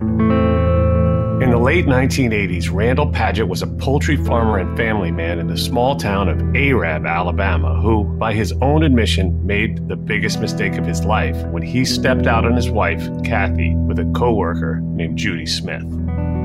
In the late 1980s, Randal Padgett was a poultry farmer and family man in the small town of Arab, Alabama, who, by his own admission, made the biggest mistake of his life when he stepped out on his wife, Kathy, with a coworker named Judy Smith.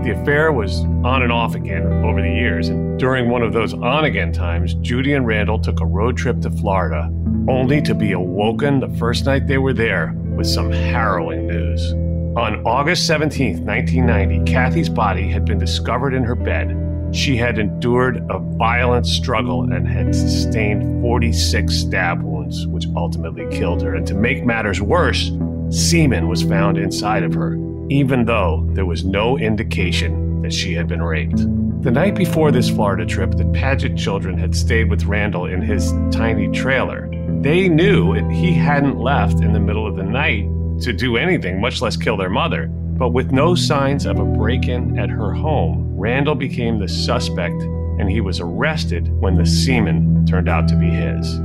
The affair was on and off again over the years, and during one of those on again times, Judy and Randal took a road trip to Florida, only to be awoken the first night they were there with some harrowing news. On August 17, 1990, Kathy's body had been discovered in her bed. She had endured a violent struggle and had sustained 46 stab wounds, which ultimately killed her. And to make matters worse, semen was found inside of her, even though there was no indication that she had been raped. The night before this Florida trip, the Padgett children had stayed with Randal in his tiny trailer. They knew he hadn't left in the middle of the night to do anything, much less kill their mother. But with no signs of a break in at her home, Randal became the suspect and he was arrested when the semen turned out to be his.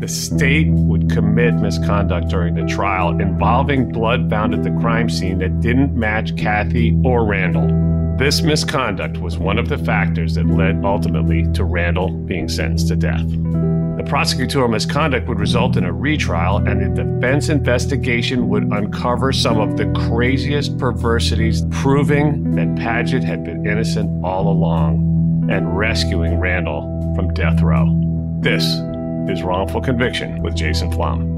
The state would commit misconduct during the trial involving blood found at the crime scene that didn't match Kathy or Randal. This misconduct was one of the factors that led ultimately to Randal being sentenced to death. The prosecutorial misconduct would result in a retrial, and the defense investigation would uncover some of the craziest perversities, proving that Padgett had been innocent all along and rescuing Randal from death row. This is Wrongful Conviction with Jason Flom.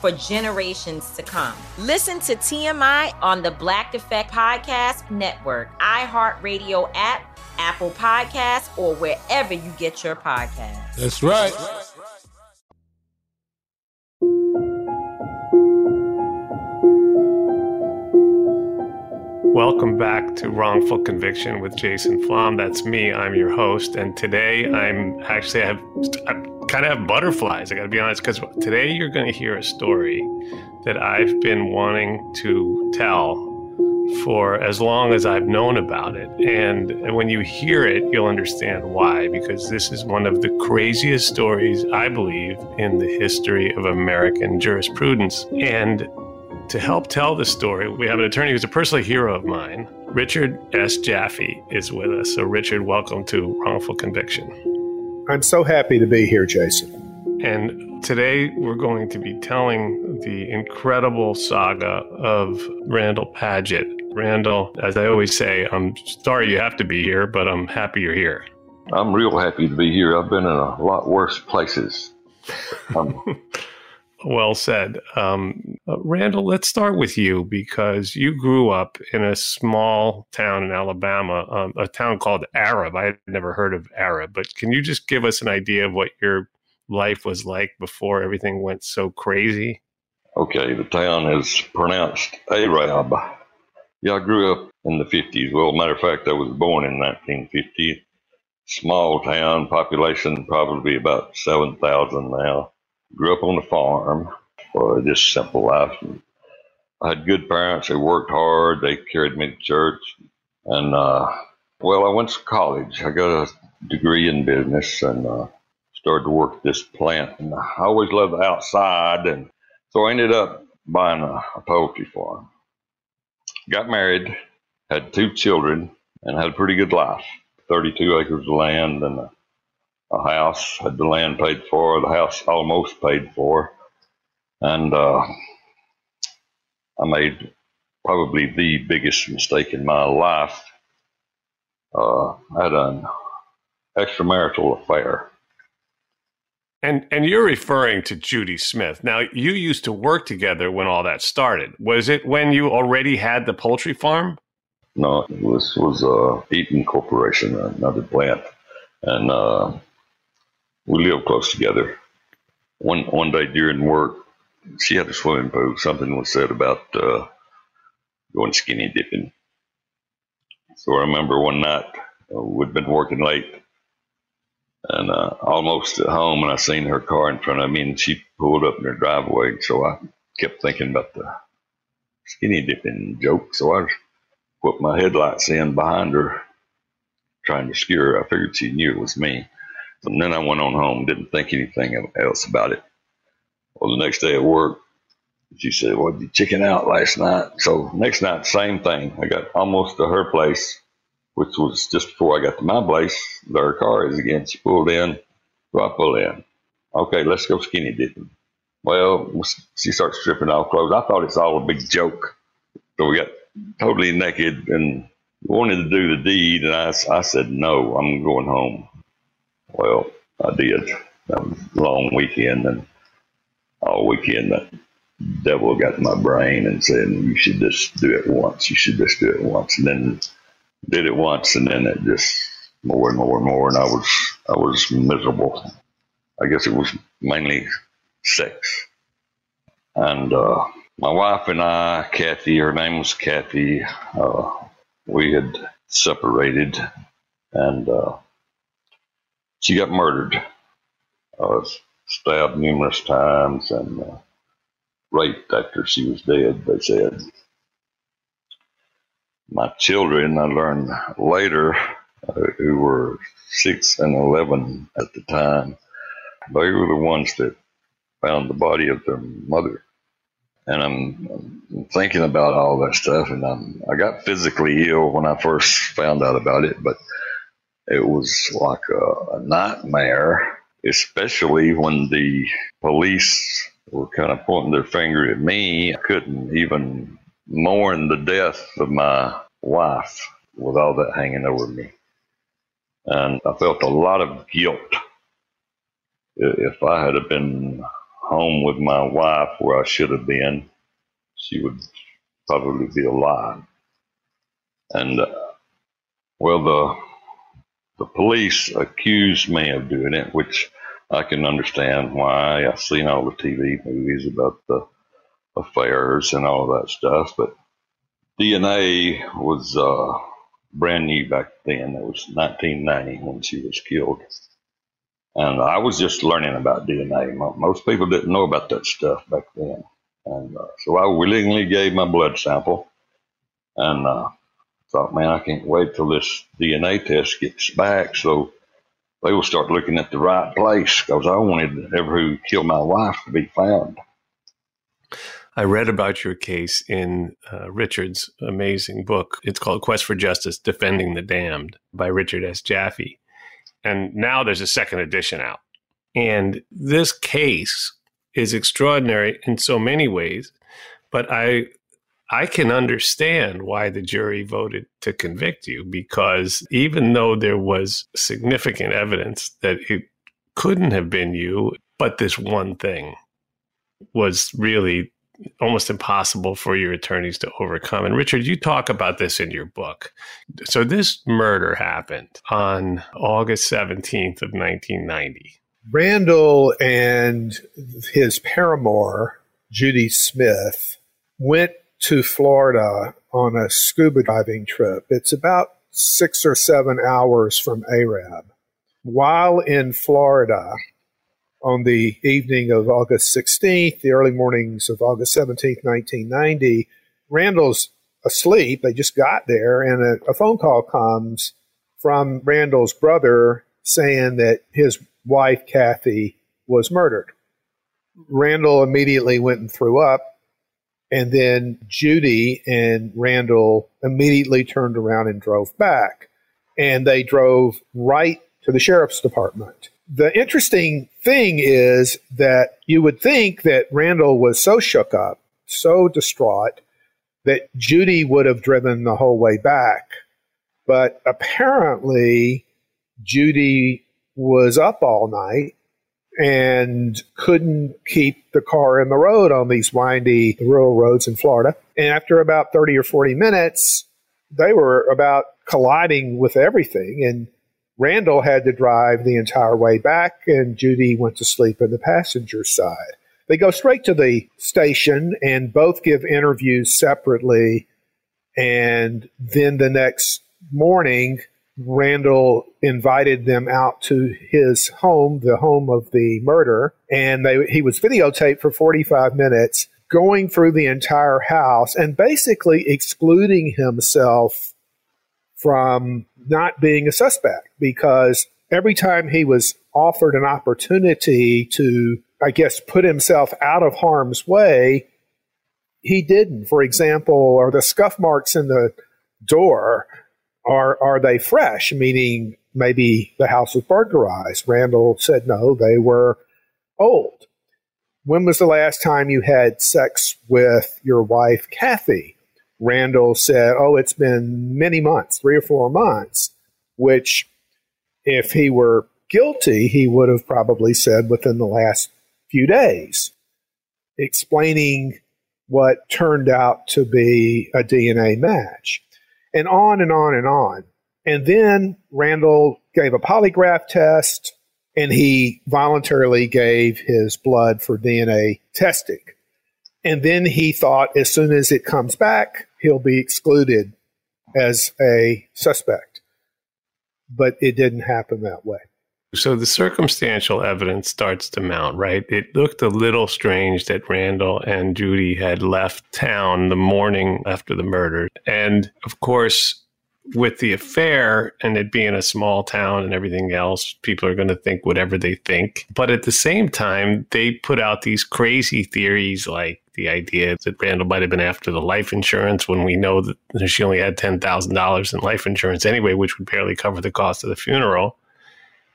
for generations to come. Listen to TMI on the Black Effect Podcast Network, iHeartRadio app, Apple Podcasts, or wherever you get your podcasts. That's right. Welcome back to Wrongful Conviction with Jason Flom. That's me. I'm your host, and today I'm actually I have I kind of have butterflies. I got to be honest, because today you're going to hear a story that I've been wanting to tell for as long as I've known about it. And when you hear it, you'll understand why, because this is one of the craziest stories, I believe, in the history of American jurisprudence. And to help tell the story, we have an attorney who's a personal hero of mine. Richard S. Jaffe is with us. So, Richard, welcome to Wrongful Conviction. I'm so happy to be here, Jason. And today we're going to be telling the incredible saga of Randal Padgett, Randal, as I always say, I'm sorry you have to be here, but I'm happy you're here. I'm real happy to be here. I've been in a lot worse places. Um, Well said. Um, uh, Randal, let's start with you because you grew up in a small town in Alabama, um, a town called Arab. I had never heard of Arab, but can you just give us an idea of what your life was like before everything went so crazy? Okay, the town is pronounced Arab. Yeah, I grew up in the 50s. Well, matter of fact, I was born in 1950. Small town, population probably about 7,000 now grew up on the farm for this simple life. I had good parents. They worked hard. They carried me to church. And, uh, well, I went to college. I got a degree in business and uh, started to work this plant. And I always loved the outside. And so I ended up buying a, a poultry farm. Got married, had two children, and had a pretty good life 32 acres of land and a a house, had the land paid for, the house almost paid for, and uh, I made probably the biggest mistake in my life. Uh, I had an extramarital affair. And and you're referring to Judy Smith. Now you used to work together when all that started. Was it when you already had the poultry farm? No, this was was uh, Eaton Corporation, another plant, and uh, we lived close together. One one day during work, she had a swimming pool. Something was said about uh, going skinny dipping. So I remember one night uh, we'd been working late, and uh, almost at home, and I seen her car in front of me, and she pulled up in her driveway. So I kept thinking about the skinny dipping joke. So I put my headlights in behind her, trying to scare her. I figured she knew it was me. And then I went on home, didn't think anything else about it. Well, the next day at work, she said, Well, you chicken out last night? So next night, same thing. I got almost to her place, which was just before I got to my place. There her car is again. She pulled in, so I pulled in. Okay, let's go skinny dipping. Well, she starts stripping off clothes. I thought it's all a big joke. So we got totally naked and wanted to do the deed. And I, I said, No, I'm going home. Well, I did. That was a long weekend, and all weekend the devil got in my brain and said, "You should just do it once. You should just do it once." And then did it once, and then it just more and more and more, and I was I was miserable. I guess it was mainly sex, and uh, my wife and I, Kathy, her name was Kathy. Uh, we had separated, and uh, she got murdered, I was stabbed numerous times, and uh, raped after she was dead, they said. My children, I learned later, uh, who were six and 11 at the time, they were the ones that found the body of their mother. And I'm, I'm thinking about all that stuff, and I'm, I got physically ill when I first found out about it, but it was like a, a nightmare, especially when the police were kind of pointing their finger at me. I couldn't even mourn the death of my wife with all that hanging over me. And I felt a lot of guilt. If I had been home with my wife where I should have been, she would probably be alive. And, uh, well, the the police accused me of doing it, which I can understand why. I've seen all the TV movies about the affairs and all that stuff, but DNA was uh, brand new back then. It was 1990 when she was killed. And I was just learning about DNA. Most people didn't know about that stuff back then. And uh, so I willingly gave my blood sample. And uh, thought, man, I can't wait till this DNA test gets back so they will start looking at the right place because I wanted ever who killed my wife to be found. I read about your case in uh, Richard's amazing book. It's called Quest for Justice Defending the Damned by Richard S. Jaffe. And now there's a second edition out. And this case is extraordinary in so many ways. But I I can understand why the jury voted to convict you because even though there was significant evidence that it couldn't have been you, but this one thing. was really almost impossible for your attorneys to overcome. And Richard, you talk about this in your book. So this murder happened on August 17th of 1990. Randal and his paramour, Judy Smith, went to Florida on a scuba diving trip. It's about six or seven hours from Arab. While in Florida, on the evening of August 16th, the early mornings of August 17th, 1990, Randal's asleep. They just got there, and a, a phone call comes from Randal's brother saying that his wife, Kathy, was murdered. Randal immediately went and threw up. And then Judy and Randal immediately turned around and drove back. And they drove right to the sheriff's department. The interesting thing is that you would think that Randal was so shook up, so distraught, that Judy would have driven the whole way back. But apparently, Judy was up all night and couldn't keep the car in the road on these windy rural roads in Florida. And after about 30 or 40 minutes, they were about colliding with everything. And Randal had to drive the entire way back, and Judy went to sleep in the passenger side. They go straight to the station and both give interviews separately. And then the next morning, Randal invited them out to his home, the home of the murder, and they, he was videotaped for 45 minutes, going through the entire house and basically excluding himself from not being a suspect because every time he was offered an opportunity to, I guess, put himself out of harm's way, he didn't. For example, are the scuff marks in the door are are they fresh? Meaning maybe the house was burglarized. Randal said no, they were old. When was the last time you had sex with your wife, Kathy? Randal said, Oh, it's been many months, three or four months, which if he were guilty, he would have probably said within the last few days, explaining what turned out to be a DNA match and on and on and on. And then Randal gave a polygraph test and he voluntarily gave his blood for DNA testing. And then he thought as soon as it comes back, he'll be excluded as a suspect. But it didn't happen that way. So the circumstantial evidence starts to mount, right? It looked a little strange that Randal and Judy had left town the morning after the murder. And of course, with the affair and it being a small town and everything else, people are going to think whatever they think. But at the same time, they put out these crazy theories like the idea that Randal might have been after the life insurance when we know that she only had $10,000 in life insurance anyway, which would barely cover the cost of the funeral.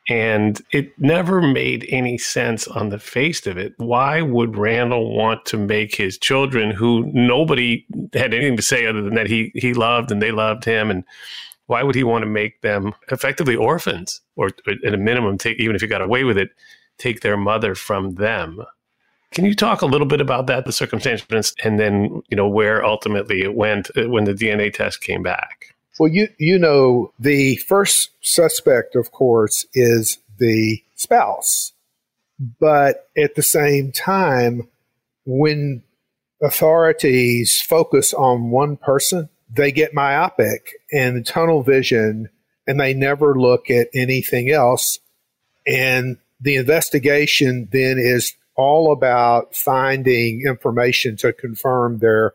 And it never made any sense on the face of it. Why would Randal want to make his children, who nobody had anything to say other than that he, he loved and they loved him, and why would he want to make them effectively orphans, or at a minimum, take even if he got away with it, take their mother from them? Can you talk a little bit about that, the circumstantial evidence, and then you know where ultimately it went uh, when the DNA test came back? Well, you you know the first suspect, of course, is the spouse, but at the same time, when authorities focus on one person, they get myopic and tunnel vision, and they never look at anything else. And the investigation then is all about finding information to confirm their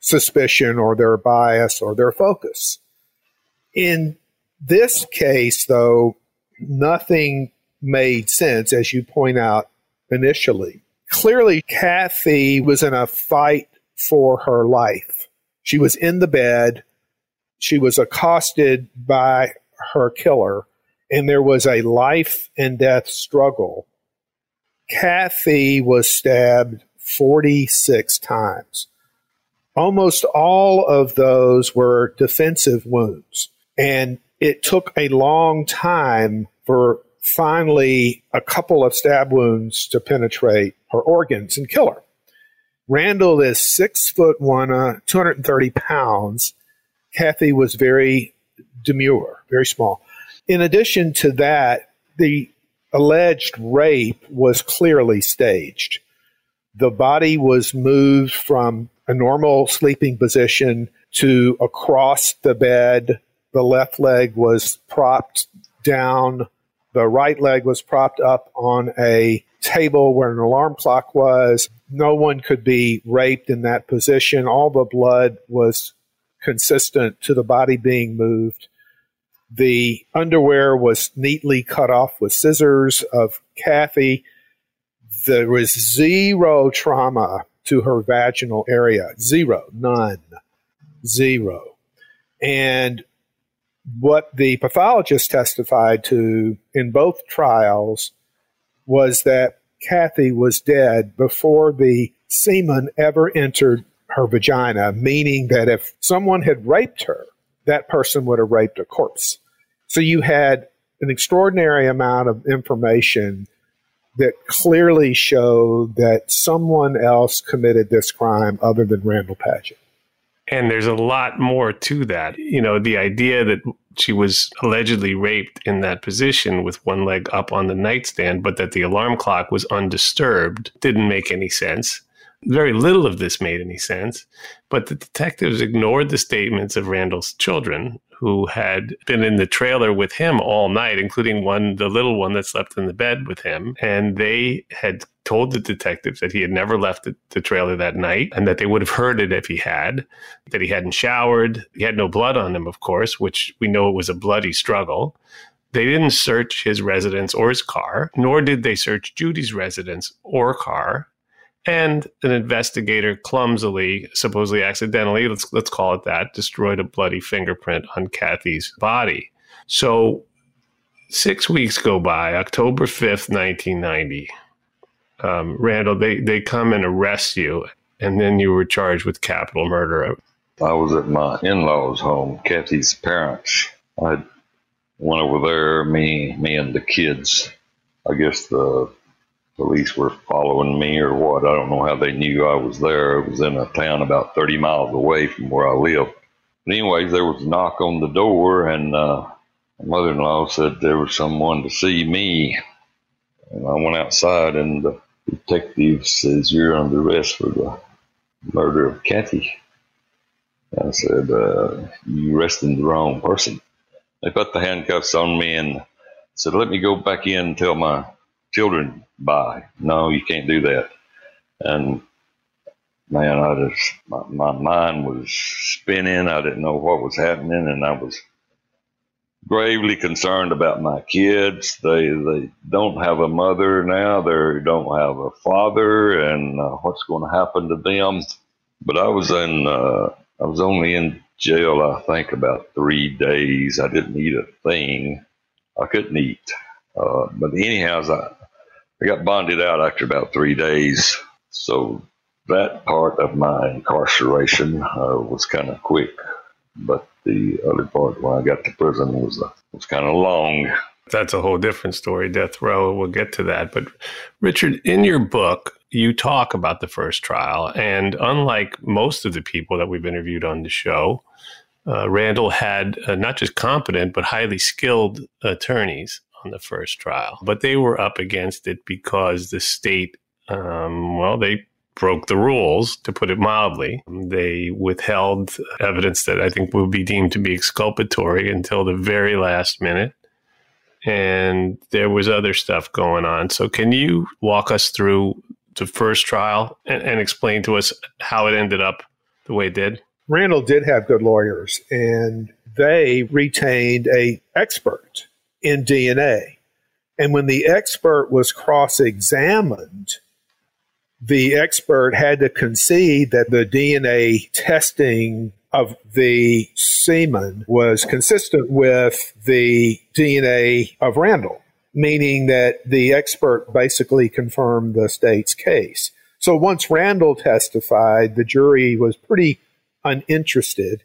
suspicion or their bias or their focus. In this case, though, nothing made sense, as you point out initially. Clearly, Kathy was in a fight for her life. She was in the bed. She was accosted by her killer, and there was a life and death struggle. Kathy was stabbed 46 times. Almost all of those were defensive wounds. And it took a long time for finally a couple of stab wounds to penetrate her organs and kill her. Randal is six foot one, uh, 230 pounds. Kathy was very demure, very small. In addition to that, the alleged rape was clearly staged. The body was moved from a normal sleeping position to across the bed. The left leg was propped down. The right leg was propped up on a table where an alarm clock was. No one could be raped in that position. All the blood was consistent to the body being moved. The underwear was neatly cut off with scissors of Kathy. There was zero trauma to her vaginal area. Zero, none, zero. And what the pathologist testified to in both trials was that Kathy was dead before the semen ever entered her vagina, meaning that if someone had raped her, that person would have raped a corpse. So you had an extraordinary amount of information that clearly showed that someone else committed this crime other than Randal Padgett. And there's a lot more to that. You know, the idea that she was allegedly raped in that position with one leg up on the nightstand, but that the alarm clock was undisturbed didn't make any sense. Very little of this made any sense, but the detectives ignored the statements of Randal's children, who had been in the trailer with him all night, including one, the little one that slept in the bed with him. And they had told the detectives that he had never left the, the, trailer that night and that they would have heard it if he had, that he hadn't showered. He had no blood on him, of course, which we know it was a bloody struggle. They didn't search his residence or his car, nor did they search Judy's residence or car and an investigator clumsily, supposedly accidentally, let's let's call it that, destroyed a bloody fingerprint on Kathy's body. So six weeks go by, October fifth, nineteen ninety. Um, Randal, they they come and arrest you, and then you were charged with capital murder. I was at my in-laws' home, Kathy's parents. I went over there, me, me and the kids. I guess the police were following me or what. I don't know how they knew I was there. It was in a town about 30 miles away from where I live. But anyways, there was a knock on the door, and uh, mother-in-law said there was someone to see me. And I went outside, and the detective says, "You're under arrest for the murder of Kathy." I said, uh, "You arresting the wrong person." They put the handcuffs on me and said, "Let me go back in and tell my children by. No, you can't do that. And man, I just my, my mind was spinning. I didn't know what was happening, and I was gravely concerned about my kids. They they don't have a mother now. They don't have a father, and uh, what's going to happen to them? But I was in uh, I was only in jail, I think, about three days. I didn't eat a thing. I couldn't eat. Uh, but anyhow, I, I got bonded out after about three days. So that part of my incarceration uh, was kind of quick, but the other part when I got to prison was uh, was kind of long. That's a whole different story, death row. We'll get to that. But Richard, in your book, you talk about the first trial, and unlike most of the people that we've interviewed on the show, uh, Randal had uh, not just competent but highly skilled attorneys on the first trial, but they were up against it because the state, um, well, they broke the rules, to put it mildly. They withheld evidence that I think would be deemed to be exculpatory until the very last minute. And there was other stuff going on. So, can you walk us through the first trial and, and explain to us how it ended up the way it did? Randal did have good lawyers, and they retained a expert in DNA. And when the expert was cross examined, the expert had to concede that the DNA testing of the semen was consistent with the DNA of Randal, meaning that the expert basically confirmed the state's case. So once Randal testified, the jury was pretty uninterested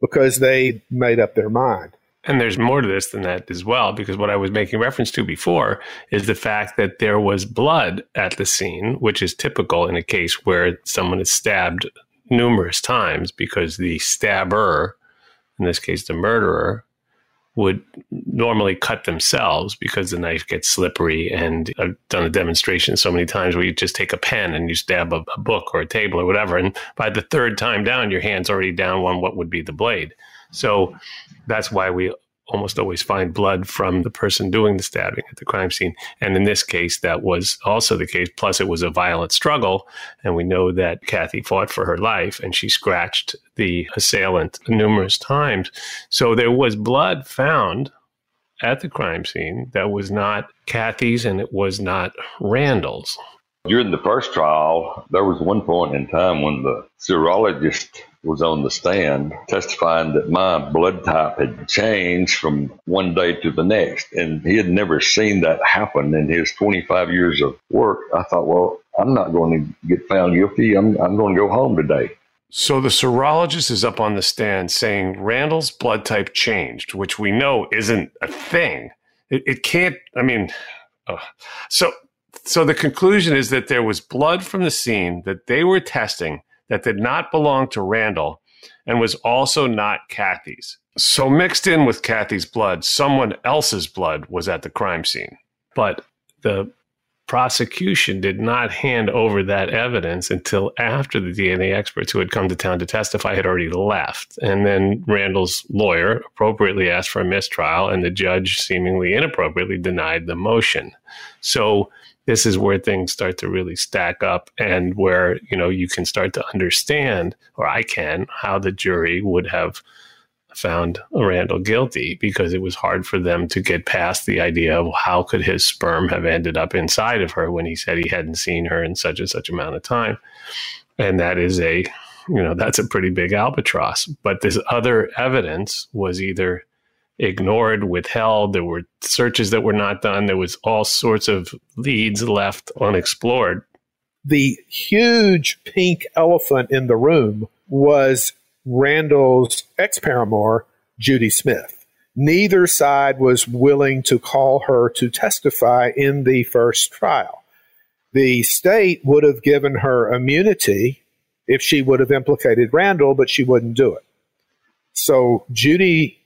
because they made up their mind. And there's more to this than that as well, because what I was making reference to before is the fact that there was blood at the scene, which is typical in a case where someone is stabbed numerous times because the stabber, in this case the murderer, would normally cut themselves because the knife gets slippery. And I've done a demonstration so many times where you just take a pen and you stab a, a, book or a table or whatever. And by the third time down, your hand's already down on what would be the blade. So that's why we almost always find blood from the person doing the stabbing at the crime scene. And in this case, that was also the case. Plus, it was a violent struggle. And we know that Kathy fought for her life and she scratched the assailant numerous times. So there was blood found at the crime scene that was not Kathy's and it was not Randal's. During the first trial, there was one point in time when the serologist was on the stand testifying that my blood type had changed from one day to the next. And he had never seen that happen in his 25 years of work. I thought, well, I'm not going to get found guilty. I'm, I'm going to go home today. So the serologist is up on the stand saying Randal's blood type changed, which we know isn't a thing. It, it can't, I mean, uh, so so the conclusion is that there was blood from the scene that they were testing that did not belong to Randal and was also not Kathy's. So, mixed in with Kathy's blood, someone else's blood was at the crime scene. But the prosecution did not hand over that evidence until after the DNA experts who had come to town to testify had already left. And then Randal's lawyer appropriately asked for a mistrial, and the judge seemingly inappropriately denied the motion. So, this is where things start to really stack up and where you know you can start to understand or i can how the jury would have found randal guilty because it was hard for them to get past the idea of how could his sperm have ended up inside of her when he said he hadn't seen her in such and such amount of time. And that is a you know that's a pretty big albatross. But this other evidence was either ignored, withheld. There were searches that were not done. There was all sorts of leads left unexplored. The huge pink elephant in the room was Randal's ex paramour, Judy Smith. Neither side was willing to call her to testify in the first trial. The state would have given her immunity if she would have implicated Randal, but she wouldn't do it. So Judy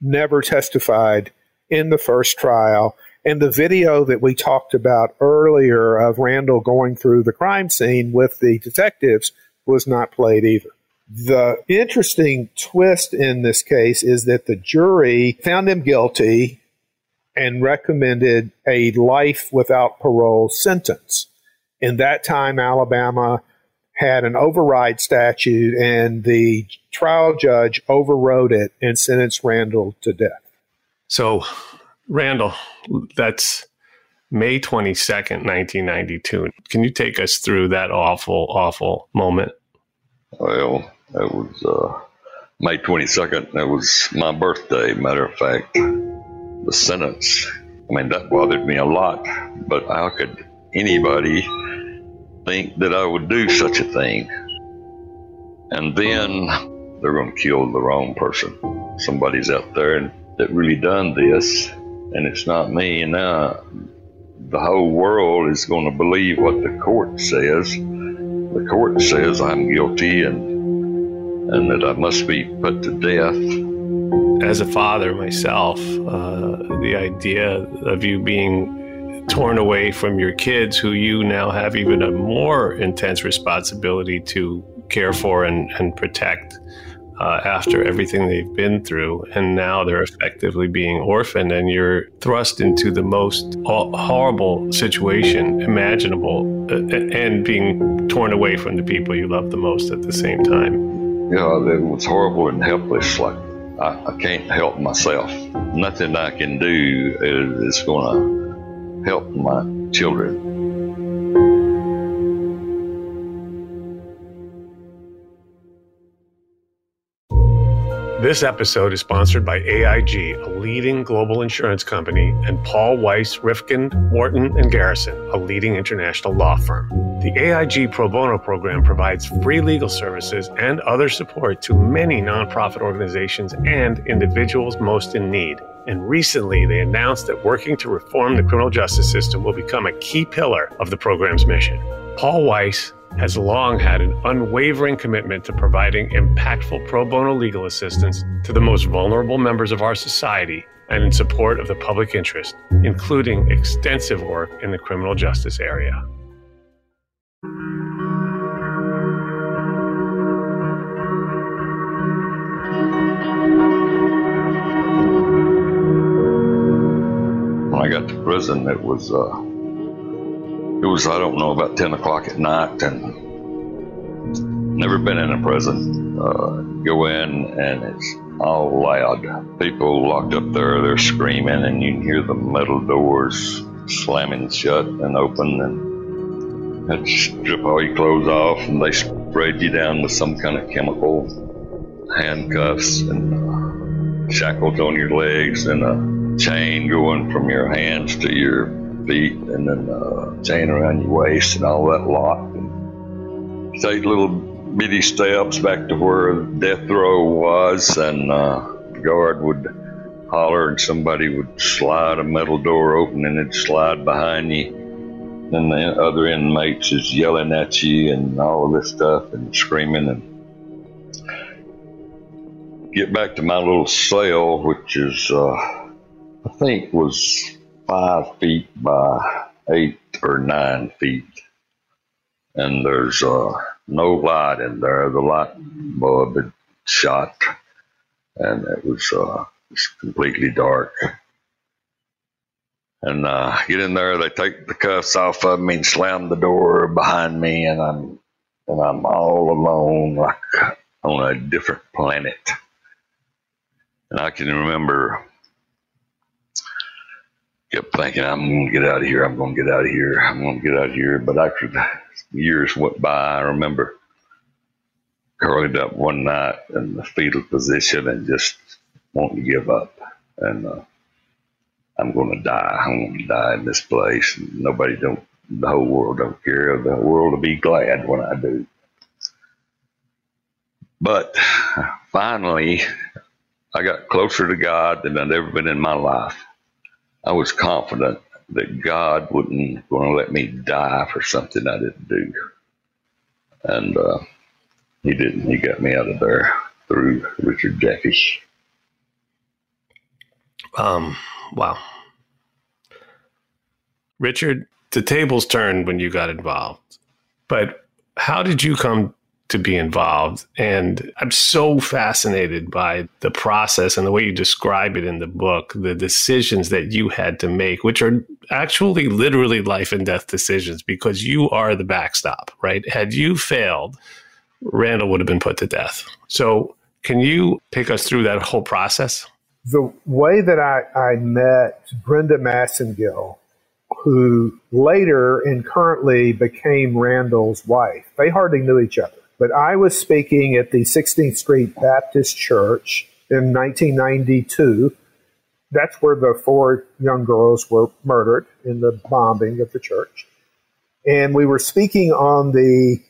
never testified in the first trial. And the video that we talked about earlier of Randal going through the crime scene with the detectives was not played either. The interesting twist in this case is that the jury found him guilty and recommended a life without parole sentence. In that time, Alabama had an override statute, and the trial judge overrode it and sentenced Randal to death. So, Randal, that's May 22nd, 1992. Can you take us through that awful, awful moment? Well, it was uh, May 22nd. That was my birthday, matter of fact. The sentence, I mean, that bothered me a lot, but how could anybody think that I would do such a thing. And then they're going to kill the wrong person. Somebody's out there that really done this, and it's not me. And now the whole world is going to believe what the court says. The court says I'm guilty and and that I must be put to death. As a father myself, uh, the idea of you being torn away from your kids who you now have even a more intense responsibility to care for and, and protect uh, after everything they've been through. And now they're effectively being orphaned, and you're thrust into the most horrible situation imaginable uh, and being torn away from the people you love the most at the same time. Yeah, it was horrible and helpless. Like, I, I can't help myself. Nothing I can do is, is going to help my children. This episode is sponsored by AIG, a leading global insurance company, and Paul Weiss, Rifkind, Wharton, and Garrison, a leading international law firm. The AIG Pro Bono program provides free legal services and other support to many nonprofit organizations and individuals most in need. And recently, they announced that working to reform the criminal justice system will become a key pillar of the program's mission. Paul Weiss has long had an unwavering commitment to providing impactful pro bono legal assistance to the most vulnerable members of our society and in support of the public interest, including extensive work in the criminal justice area. When I got to prison, it was uh, it was I don't know about ten o'clock at night, and never been in a prison. Uh, go in and it's all loud. People locked up there, they're screaming, and you can hear the metal doors slamming shut and open, and had to strip all your clothes off, and they sprayed you down with some kind of chemical, handcuffs and shackles on your legs, and a chain going from your hands to your feet, and then a chain around your waist, and all that lot. And take little bitty steps back to where death row was, and uh, the guard would holler, and somebody would slide a metal door open, and it'd slide behind you. And the other inmates is yelling at you and all of this stuff and screaming and get back to my little cell, which is uh, I think was five feet by eight or nine feet, and there's uh, no light in there. The light bulb had shot, and it was uh, completely dark. And uh, get in there, they take the cuffs off of me and slam the door behind me, and I'm and I'm all alone, like on a different planet. And I can remember, kept thinking, I'm going to get out of here. I'm going to get out of here. I'm going to get out of here. But after years went by, I remember curling up one night in the fetal position and just wanting to give up. And uh, I'm going to die. I'm going to die in this place. And Nobody don't. The whole world don't care. The world will be glad when I do. But finally, I got closer to God than I'd ever been in my life. I was confident that God wouldn't going to let me die for something I didn't do, and uh, He didn't. He got me out of there through Richard Jaffe. Um, wow. Richard, the tables turned when you got involved. But how did you come to be involved? And I'm so fascinated by the process and the way you describe it in the book, the decisions that you had to make, which are actually literally life and death decisions because you are the backstop, right? Had you failed, Randal would have been put to death. So, can you take us through that whole process? The way that I, I met Brenda Massengill, who later and currently became Randal's wife, they hardly knew each other. But I was speaking at the 16th Street Baptist Church in 1992. That's where the four young girls were murdered in the bombing of the church. And we were speaking on the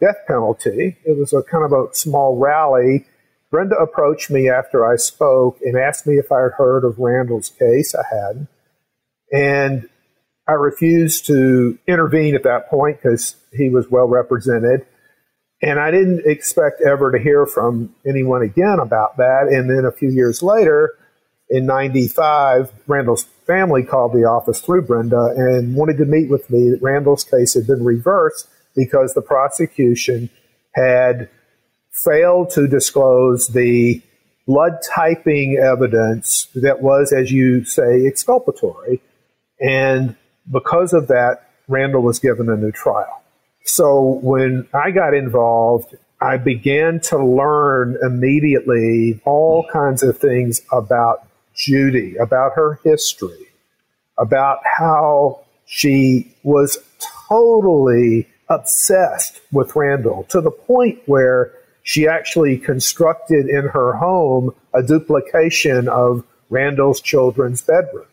death penalty. It was a kind of a small rally. Brenda approached me after I spoke and asked me if I had heard of Randal's case. I hadn't. And I refused to intervene at that point because he was well represented. And I didn't expect ever to hear from anyone again about that. And then a few years later, in 95, Randal's family called the office through Brenda and wanted to meet with me. Randal's case had been reversed because the prosecution had failed to disclose the blood typing evidence that was, as you say, exculpatory. And because of that, Randal was given a new trial. So when I got involved, I began to learn immediately all kinds of things about Judy, about her history, about how she was totally obsessed with Randal to the point where she actually constructed in her home a duplication of Randal's children's bedroom.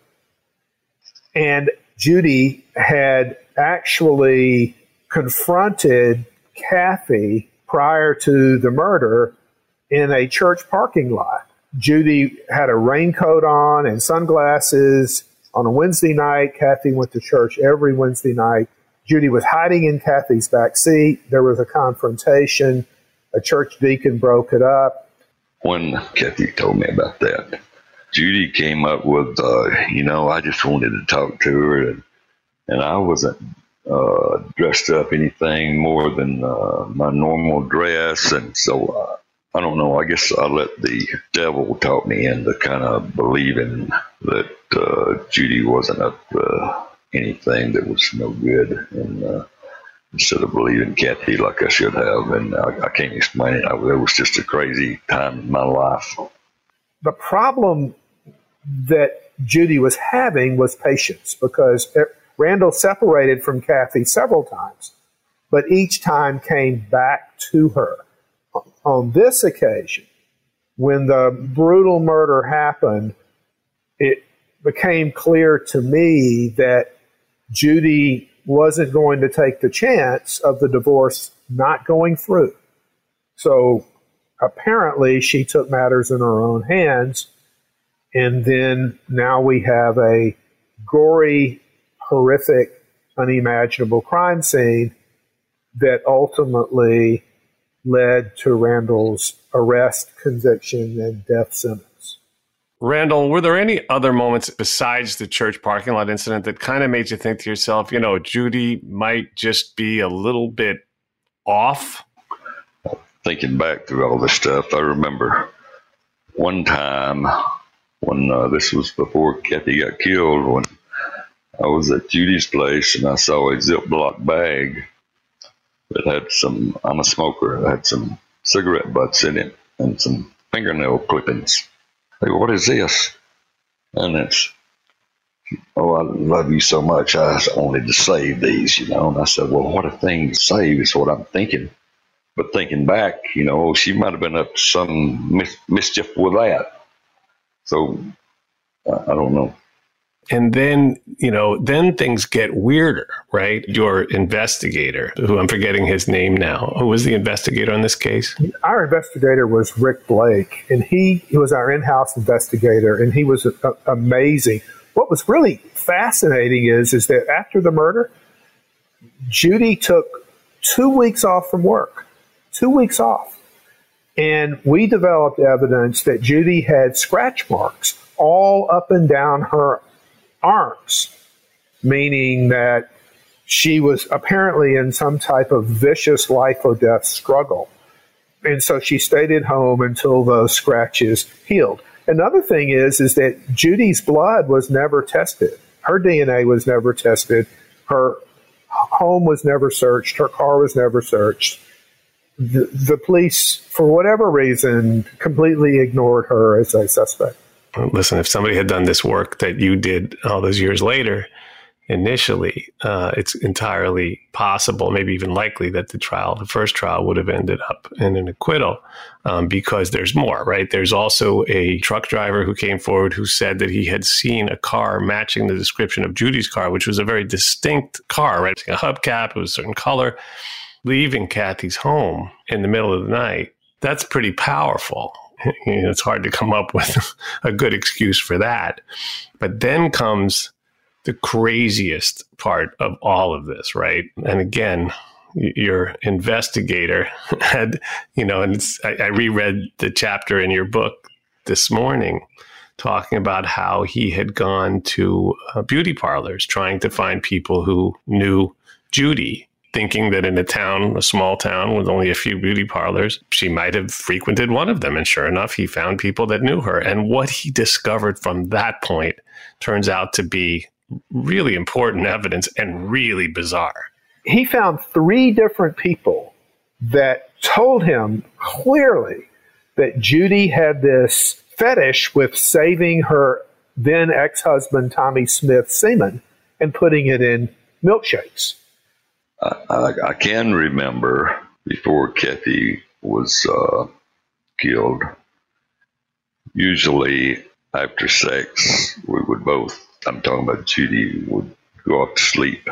And Judy had actually confronted Kathy prior to the murder in a church parking lot. Judy had a raincoat on and sunglasses on a Wednesday night. Kathy went to church every Wednesday night. Judy was hiding in Kathy's back seat. There was a confrontation. A church deacon broke it up. When Kathy told me about that, Judy came up with, uh, you know, I just wanted to talk to her, and, and I wasn't uh, dressed up anything more than uh, my normal dress, and so uh, I don't know. I guess I let the devil talk me into kind of believing that uh, Judy wasn't up to anything that was no good, and uh, instead of believing Kathy like I should have, and I, I can't explain it. I, it was just a crazy time in my life. The problem that Judy was having was patience because Randal separated from Kathy several times, but each time came back to her on this occasion, when the brutal murder happened, it became clear to me that Judy wasn't going to take the chance of the divorce not going through. So apparently she took matters in her own hands. And then now we have a gory, horrific, unimaginable crime scene that ultimately led to Randal's arrest, conviction, and death sentence. Randal, were there any other moments besides the church parking lot incident that kind of made you think to yourself, you know, Judy might just be a little bit off? Thinking back through all this stuff, I remember one time when uh, this was before Kathy got killed, when I was at Judy's place and I saw a Ziploc bag that had some, I'm a smoker, had some cigarette butts in it and some fingernail clippings. I go, what is this? And it's, oh, I love you so much. I wanted to save these, you know. And I said, well, what a thing to save is what I'm thinking. But thinking back, you know, she might have been up to some mis- mischief with that. So I don't know. And then, you know, then things get weirder, right? Your investigator, who I'm forgetting his name now, who was the investigator on this case? Our investigator was Rick Blake, and he, was our in house investigator, and he was a, amazing. What was really fascinating is, is that after the murder, Judy took two weeks off from work, two weeks off. And we developed evidence that Judy had scratch marks all up and down her arms, meaning that she was apparently in some type of vicious life or death struggle. And so she stayed at home until those scratches healed. Another thing is is that Judy's blood was never tested. Her DNA was never tested. Her home was never searched. Her car was never searched. The, the police, for whatever reason, completely ignored her as a suspect listen, if somebody had done this work that you did all those years later, initially, uh, it's entirely possible, maybe even likely, that the trial, the first trial, would have ended up in an acquittal um, because there's more, right? There's also a truck driver who came forward who said that he had seen a car matching the description of Judy's car, which was a very distinct car, right? A hubcap, it was a certain color, leaving Kathy's home in the middle of the night. That's pretty powerful it's hard to come up with a good excuse for that. But then comes the craziest part of all of this, right? And again, your investigator had, you know, and I, I reread the chapter in your book this morning talking about how he had gone to uh, beauty parlors trying to find people who knew Judy thinking that in a town, a small town with only a few beauty parlors, she might have frequented one of them. And sure enough, he found people that knew her. And what he discovered from that point turns out to be really important evidence and really bizarre. He found three different people that told him clearly that Judy had this fetish with saving her then ex husband Tommy Smith semen and putting it in milkshakes. I, I, can remember before Kathy was uh, killed. Usually after sex, we would both. I'm talking about Judy would go off to sleep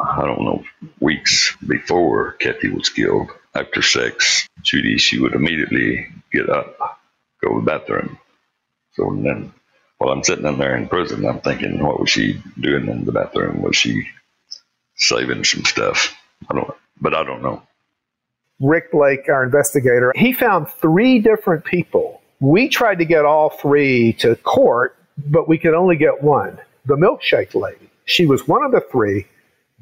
I don't know, weeks before Kathy was killed, after sex, Judy, she would immediately get up, go to the bathroom. So then while I'm sitting in there in prison, I'm thinking, what was she doing in the bathroom? Was she saving some stuff? I don't, but I don't know. Rick Blake, our investigator, he found three different people. We tried to get all three to court, but we could only get one the milkshake lady. She was one of the three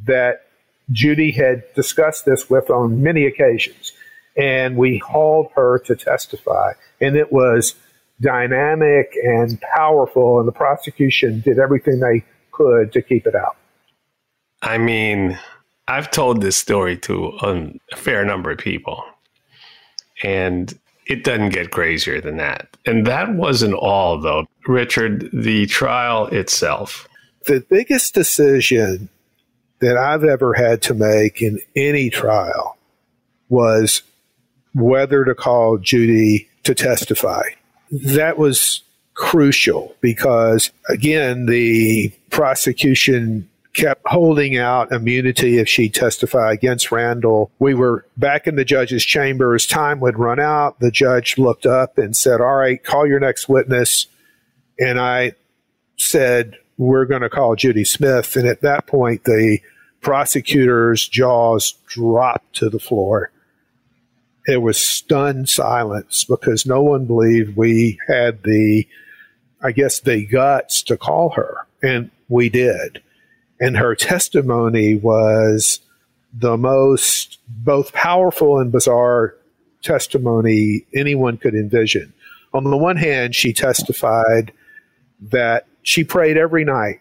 that Judy had discussed this with on many occasions. And we hauled her to testify. And it was dynamic and powerful, and the prosecution did everything they could to keep it out. I mean, I've told this story to a fair number of people, and it doesn't get crazier than that. And that wasn't all, though. Richard, the trial itself. The biggest decision that I've ever had to make in any trial was whether to call Judy to testify. That was crucial because, again, the prosecution kept holding out immunity if she testified against Randal. We were back in the judge's chambers. Time would run out. The judge looked up and said, All right, call your next witness. And I said, We're going to call Judy Smith. And at that point, the prosecutor's jaws dropped to the floor. It was stunned silence because no one believed we had the, I guess, the guts to call her. And we did. And her testimony was the most both powerful and bizarre testimony anyone could envision. On the one hand, she testified that she prayed every night.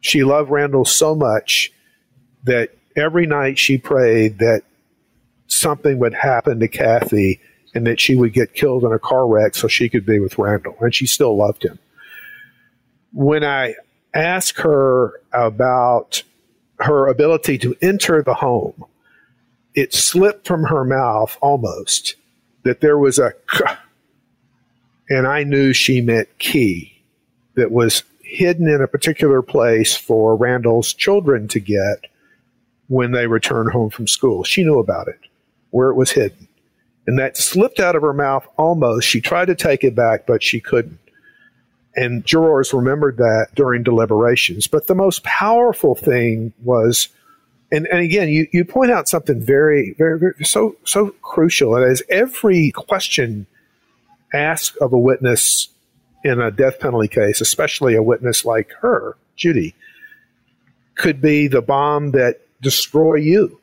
She loved Randal so much that every night she prayed that something would happen to Kathy and that she would get killed in a car wreck so she could be with Randal. And she still loved him. When I ask her about her ability to enter the home, it slipped from her mouth almost that there was a and I knew she meant key that was hidden in a particular place for Randal's children to get when they returned home from school. She knew about it, where it was hidden. And that slipped out of her mouth almost. She tried to take it back, but she couldn't. And jurors remembered that during deliberations. But the most powerful thing was, and, and again, you, you point out something very, very, very, so, so crucial. And as every question asked of a witness in a death penalty case, especially a witness like her, Judy, could be the bomb that destroy you.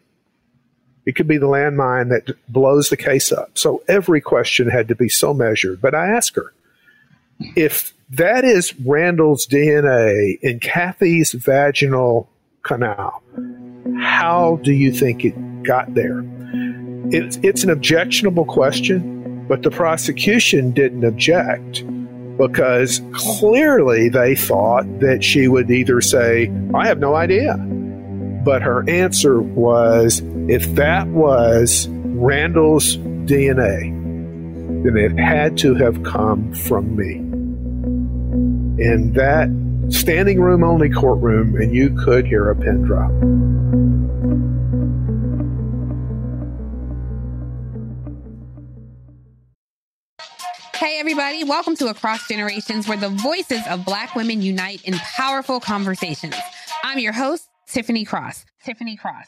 It could be the landmine that blows the case up. So every question had to be so measured. But I asked her if that is Randal's DNA in Kathy's vaginal canal. How do you think it got there? It's, it's an objectionable question, but the prosecution didn't object because clearly they thought that she would either say, I have no idea. But her answer was, if that was Randal's DNA, then it had to have come from me in that standing room only courtroom, and you could hear a pin drop. Hey, everybody, welcome to Across Generations, where the voices of Black women unite in powerful conversations. I'm your host, Tiffany Cross. Tiffany Cross.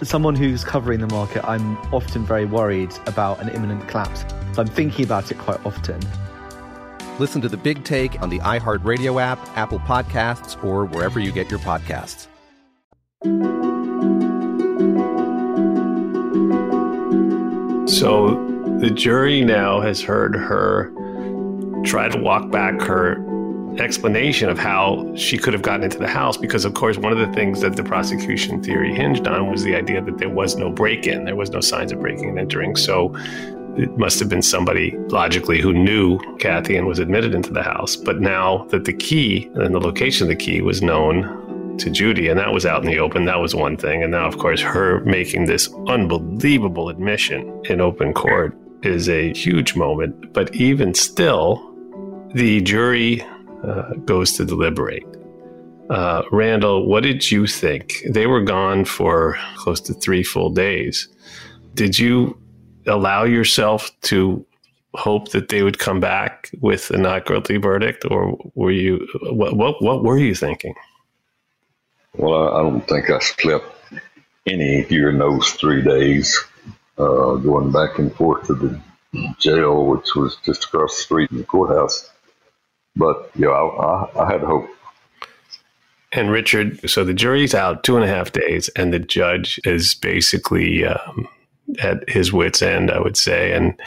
As someone who's covering the market, I'm often very worried about an imminent collapse. So I'm thinking about it quite often. Listen to the big take on the iHeartRadio app, Apple Podcasts, or wherever you get your podcasts. So the jury now has heard her try to walk back her explanation of how she could have gotten into the house because of course one of the things that the prosecution theory hinged on was the idea that there was no break-in there was no signs of breaking and entering so it must have been somebody logically who knew Kathy and was admitted into the house. But now that the key and the location of the key was known to Judy, and that was out in the open, that was one thing. And now, of course, her making this unbelievable admission in open court is a huge moment. But even still, the jury uh, goes to deliberate. Uh, Randal, what did you think? They were gone for close to three full days. Did you allow yourself to hope that they would come back with a not guilty verdict, or were you what what, what were you thinking? Well, I, don't think I slept any during those three days, uh, going back and forth to the jail, which was just across the street in the courthouse. But yeah, I, I, I had hope. And Richard, so the jury's out two and a half days, and the judge is basically um, at his wits' end, I would say, and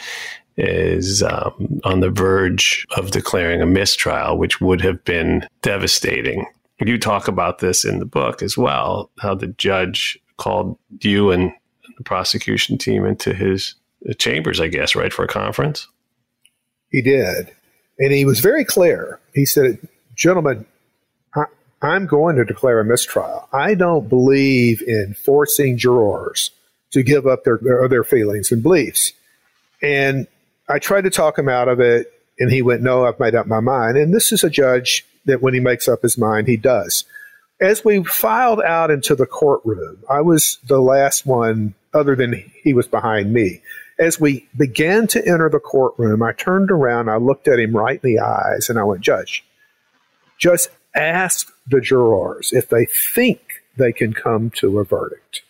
is um, on the verge of declaring a mistrial, which would have been devastating. You talk about this in the book as well, how the judge called you and the prosecution team into his chambers, I guess, right, for a conference? He did. And he was very clear. He said, Gentlemen, I'm going to declare a mistrial. I don't believe in forcing jurors to give up their, their, their feelings and beliefs. And I tried to talk him out of it, and he went, No, I've made up my mind. And this is a judge that when he makes up his mind, he does. as we filed out into the courtroom, I was the last one, other than he was behind me. As we began to enter the courtroom, I turned around, I looked at him right in the eyes, and I went, Judge, just ask the jurors if they think they can come to a verdict.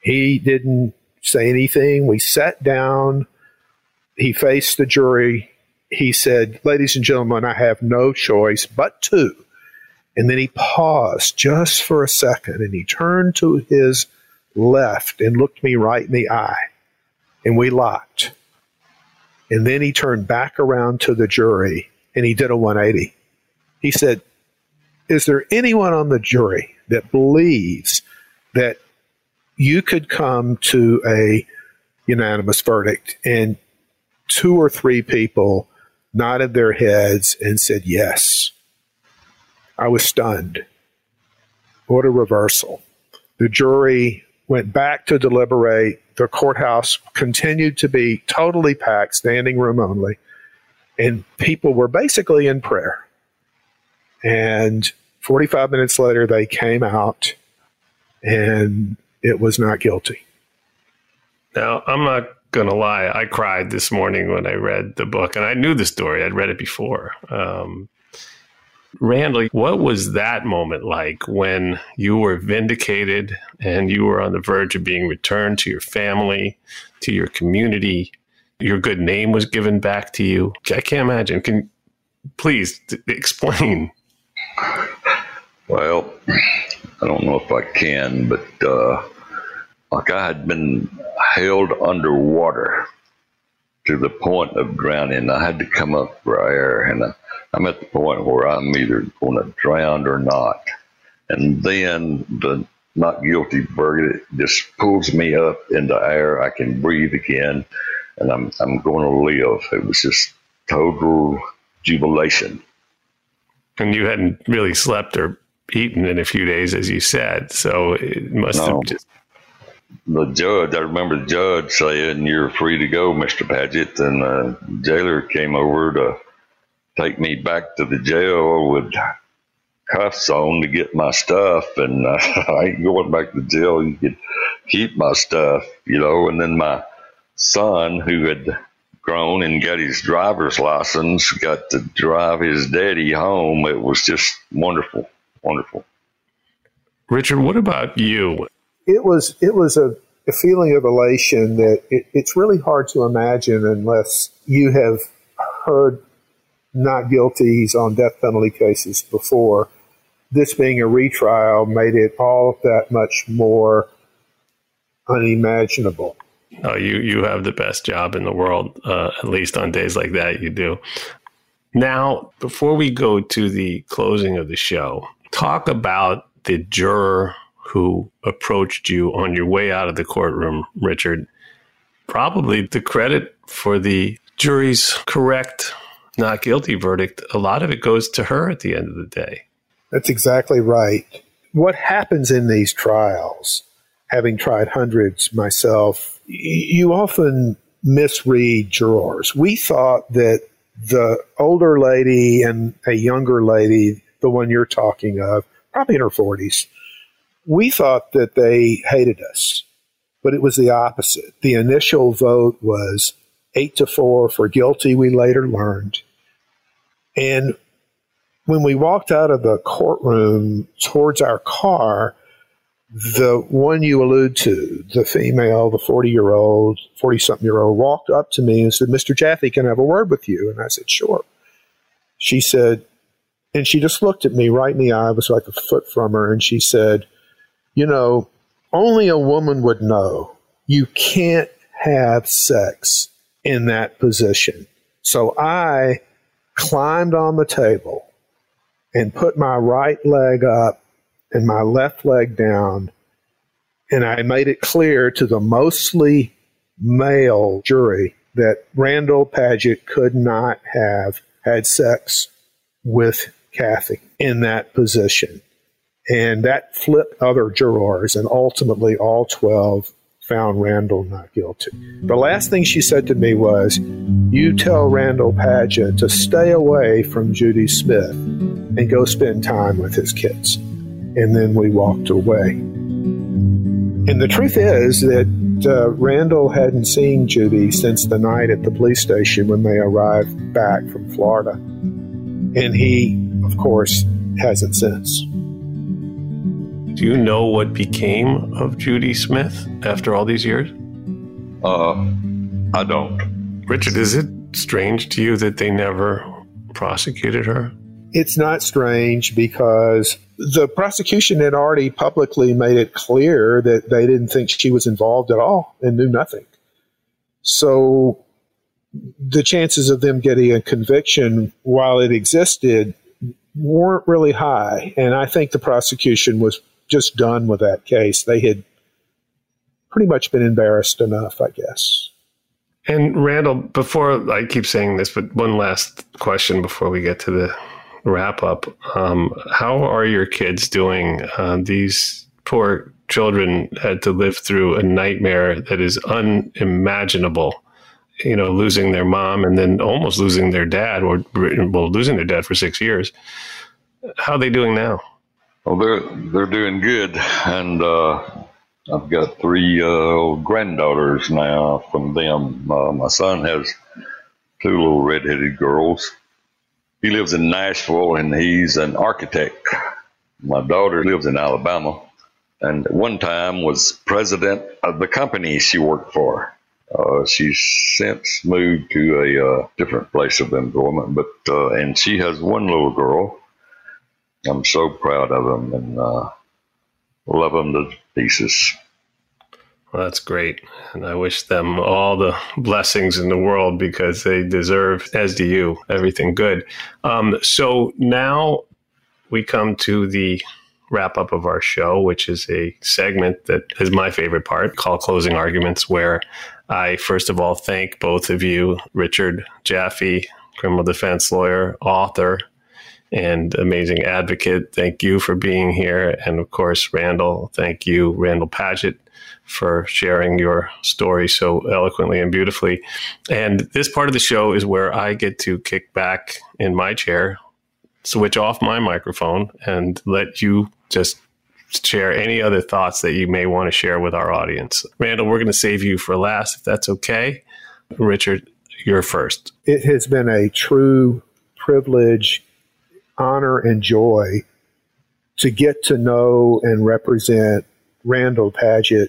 He didn't say anything. We sat down. He faced the jury. He said, Ladies and gentlemen, I have no choice but to and then he paused just for a second and he turned to his left and looked me right in the eye. And we locked. And then he turned back around to the jury and he did a 180. He said, Is there anyone on the jury that believes that you could come to a unanimous verdict? And two or three people nodded their heads and said, Yes. I was stunned. What a reversal. The jury went back to deliberate. The courthouse continued to be totally packed, standing room only. And people were basically in prayer. And 45 minutes later, they came out and it was not guilty. Now, I'm not going to lie. I cried this morning when I read the book, and I knew the story. I'd read it before. Um, Randal, what was that moment like when you were vindicated and you were on the verge of being returned to your family, to your community? Your good name was given back to you. I can't imagine. Can please explain? Well, I don't know if I can, but uh, like I had been held underwater to the point of drowning. I had to come up for air, and I, I'm at the point where I'm either going to drown or not. And then the not guilty verdict just pulls me up into air. I can breathe again, and I'm I'm going to live. It was just total jubilation. And you hadn't really slept or eaten in a few days, as you said, so it must no. have just. The judge, I remember the judge saying, "You're free to go, Mister Padgett," and the jailer came over to take me back to the jail with cuffs on to get my stuff, and I ain't going back to jail. You could keep my stuff, you know. And then my son, who had grown and got his driver's license, got to drive his daddy home. It was just wonderful, wonderful. Richard, what about you? It was it was a, a feeling of elation that it, it's really hard to imagine unless you have heard not guilties on death penalty cases before. This being a retrial made it all that much more unimaginable. Oh, you you have the best job in the world. Uh, at least on days like that, you do. Now, before we go to the closing of the show, talk about the juror who approached you on your way out of the courtroom, Richard. Probably the credit for the jury's correct not guilty verdict, a lot of it goes to her at the end of the day. That's exactly right. What happens in these trials, having tried hundreds myself, you often misread jurors. We thought that the older lady and a younger lady, the one you're talking of, probably in her 40s, we thought that they hated us, but it was the opposite. The initial vote was eight to four for guilty, we later learned. And when we walked out of the courtroom towards our car, the one you allude to, the female, the 40 year old, 40 something year old, walked up to me and said, Mr. Jaffe, can I have a word with you? And I said, sure. She said, and she just looked at me right in the eye, I was like a foot from her, and she said, You know, only a woman would know you can't have sex in that position. So I climbed on the table and put my right leg up and my left leg down. And I made it clear to the mostly male jury that Randal Padgett could not have had sex with Kathy in that position. And that flipped other jurors, and ultimately all 12 found Randal not guilty. The last thing she said to me was, You tell Randal Padgett to stay away from Judy Smith and go spend time with his kids. and then we walked away. And the truth is that uh, Randal hadn't seen Judy since the night at the police station when they arrived back from Florida. And he, of course, hasn't since. Do you know what became of Judy Smith after all these years? Uh, I don't. Richard, is it strange to you that they never prosecuted her? It's not strange because the prosecution had already publicly made it clear that they didn't think she was involved at all and knew nothing. So the chances of them getting a conviction while it existed weren't really high. And I think the prosecution was just done with that case. They had pretty much been embarrassed enough, I guess. And Randal, before I keep saying this, but one last question before we get to the wrap up. Um, how are your kids doing? Uh, these poor children had to live through a nightmare that is unimaginable. You know, losing their mom and then almost losing their dad, or well, losing their dad for six years. How are they doing now? Well, they're they're doing good, and uh, I've got three uh, granddaughters now from them. Uh, my son has two little redheaded girls. He lives in Nashville, and he's an architect. My daughter lives in Alabama, and at one time was president of the company she worked for. Uh, she's since moved to a uh, different place of employment, but uh, and she has one little girl I'm so proud of them and uh, love them to pieces. Well, that's great. And I wish them all the blessings in the world because they deserve, as do you, everything good. Um, so now we come to the wrap up of our show, which is a segment that is my favorite part called Closing Arguments, where I first of all thank both of you, Richard Jaffe, criminal defense lawyer, author, and amazing advocate. Thank you for being here. And of course, Randal, thank you, Randal Padgett, for sharing your story so eloquently and beautifully. And this part of the show is where I get to kick back in my chair, switch off my microphone, and let you just share any other thoughts that you may want to share with our audience. Randal, we're going to save you for last, if that's okay. Richard, you're first. It has been a true privilege honor and joy to get to know and represent Randal Padgett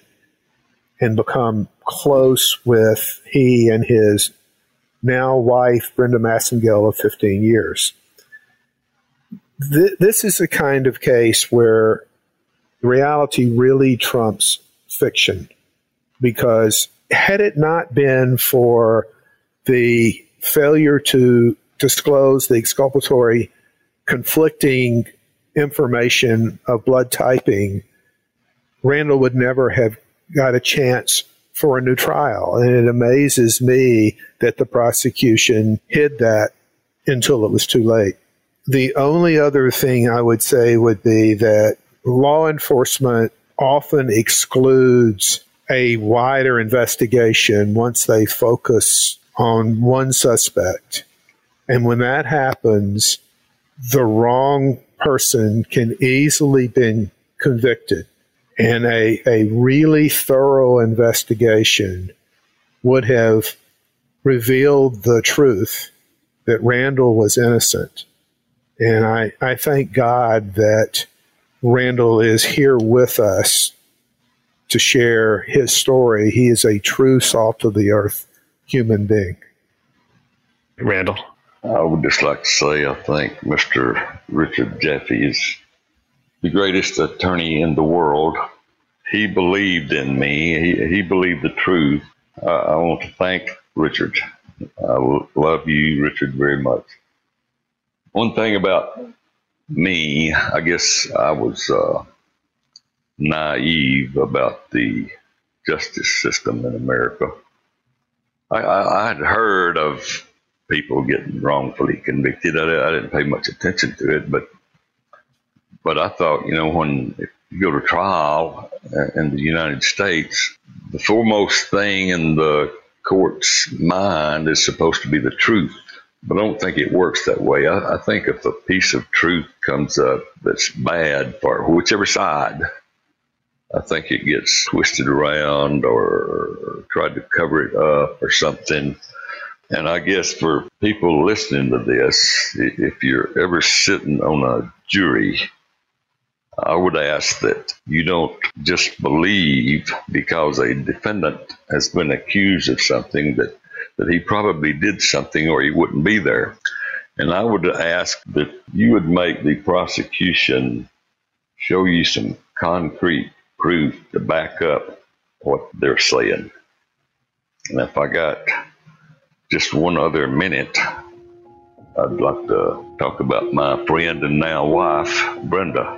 and become close with he and his now wife, Brenda Massengale, of 15 years. Th- this is a kind of case where reality really trumps fiction because had it not been for the failure to disclose the exculpatory conflicting information of blood typing, Randal would never have got a chance for a new trial. And it amazes me that the prosecution hid that until it was too late. The only other thing I would say would be that law enforcement often excludes a wider investigation once they focus on one suspect. And when that happens, the wrong person can easily be convicted. And a, a really thorough investigation would have revealed the truth that Randal was innocent. And I, I thank God that Randal is here with us to share his story. He is a true salt of the earth human being. Randal. I would just like to say I think Mr. Richard Jaffe is the greatest attorney in the world. He believed in me. He, he believed the truth. I want to thank Richard. I love you, Richard, very much. One thing about me, I guess I was uh, naive about the justice system in America. I, I, I had heard of people getting wrongfully convicted. I, I, didn't pay much attention to it, but but I thought, you know, when you go to trial uh, in the United States, the foremost thing in the court's mind is supposed to be the truth. But I don't think it works that way. I, I think if a piece of truth comes up that's bad for whichever side, I think it gets twisted around or tried to cover it up or something. And I guess for people listening to this, if you're ever sitting on a jury, I would ask that you don't just believe because a defendant has been accused of something that, that he probably did something or he wouldn't be there. And I would ask that you would make the prosecution show you some concrete proof to back up what they're saying. And if I got just one other minute, I'd like to talk about my friend and now wife, Brenda.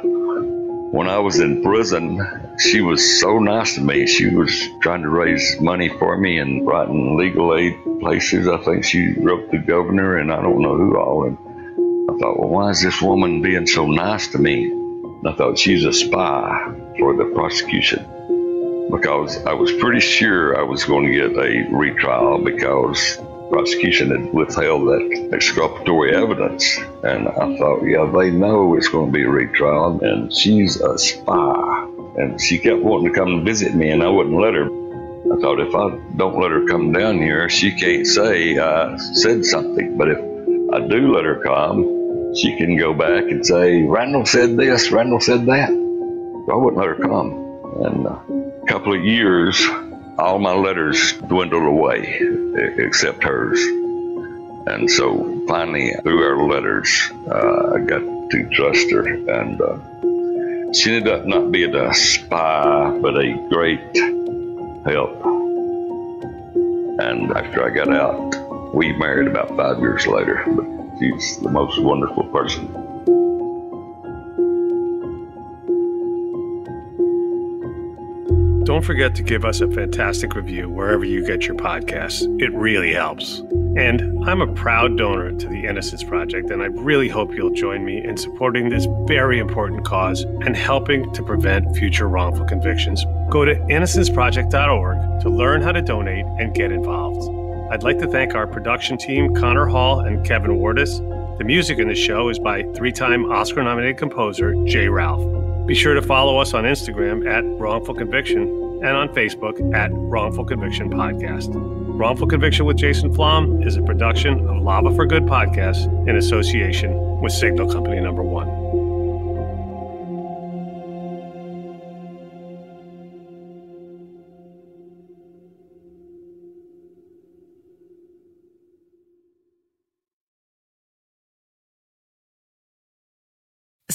When I was in prison, she was so nice to me. She was trying to raise money for me and writing legal aid places. I think she wrote the governor and I don't know who all. And I thought, well, why is this woman being so nice to me? And I thought she's a spy for the prosecution because I was pretty sure I was going to get a retrial because prosecution had withheld that exculpatory evidence. And I thought, yeah, they know it's going to be a retrial, and she's a spy. And she kept wanting to come and visit me, and I wouldn't let her. I thought, if I don't let her come down here, she can't say I said something. But if I do let her come, she can go back and say, Randal said this, Randal said that. So I wouldn't let her come. And a couple of years, all my letters dwindled away except hers. And so finally, through our letters, uh, I got to trust her. And uh, she ended up not being a spy, but a great help. And after I got out, we married about five years later. But she's the most wonderful person. Don't forget to give us a fantastic review wherever you get your podcasts. It really helps. And I'm a proud donor to the Innocence Project, and I really hope you'll join me in supporting this very important cause and helping to prevent future wrongful convictions. Go to innocenceproject.org to learn how to donate and get involved. I'd like to thank our production team, Connor Hall and Kevin Wardis. The music in the show is by three time Oscar nominated composer Jay Ralph. Be sure to follow us on Instagram at Wrongful Conviction and on Facebook at Wrongful Conviction Podcast. Wrongful Conviction with Jason Flom is a production of Lava for Good podcast in association with Signal Company Number One.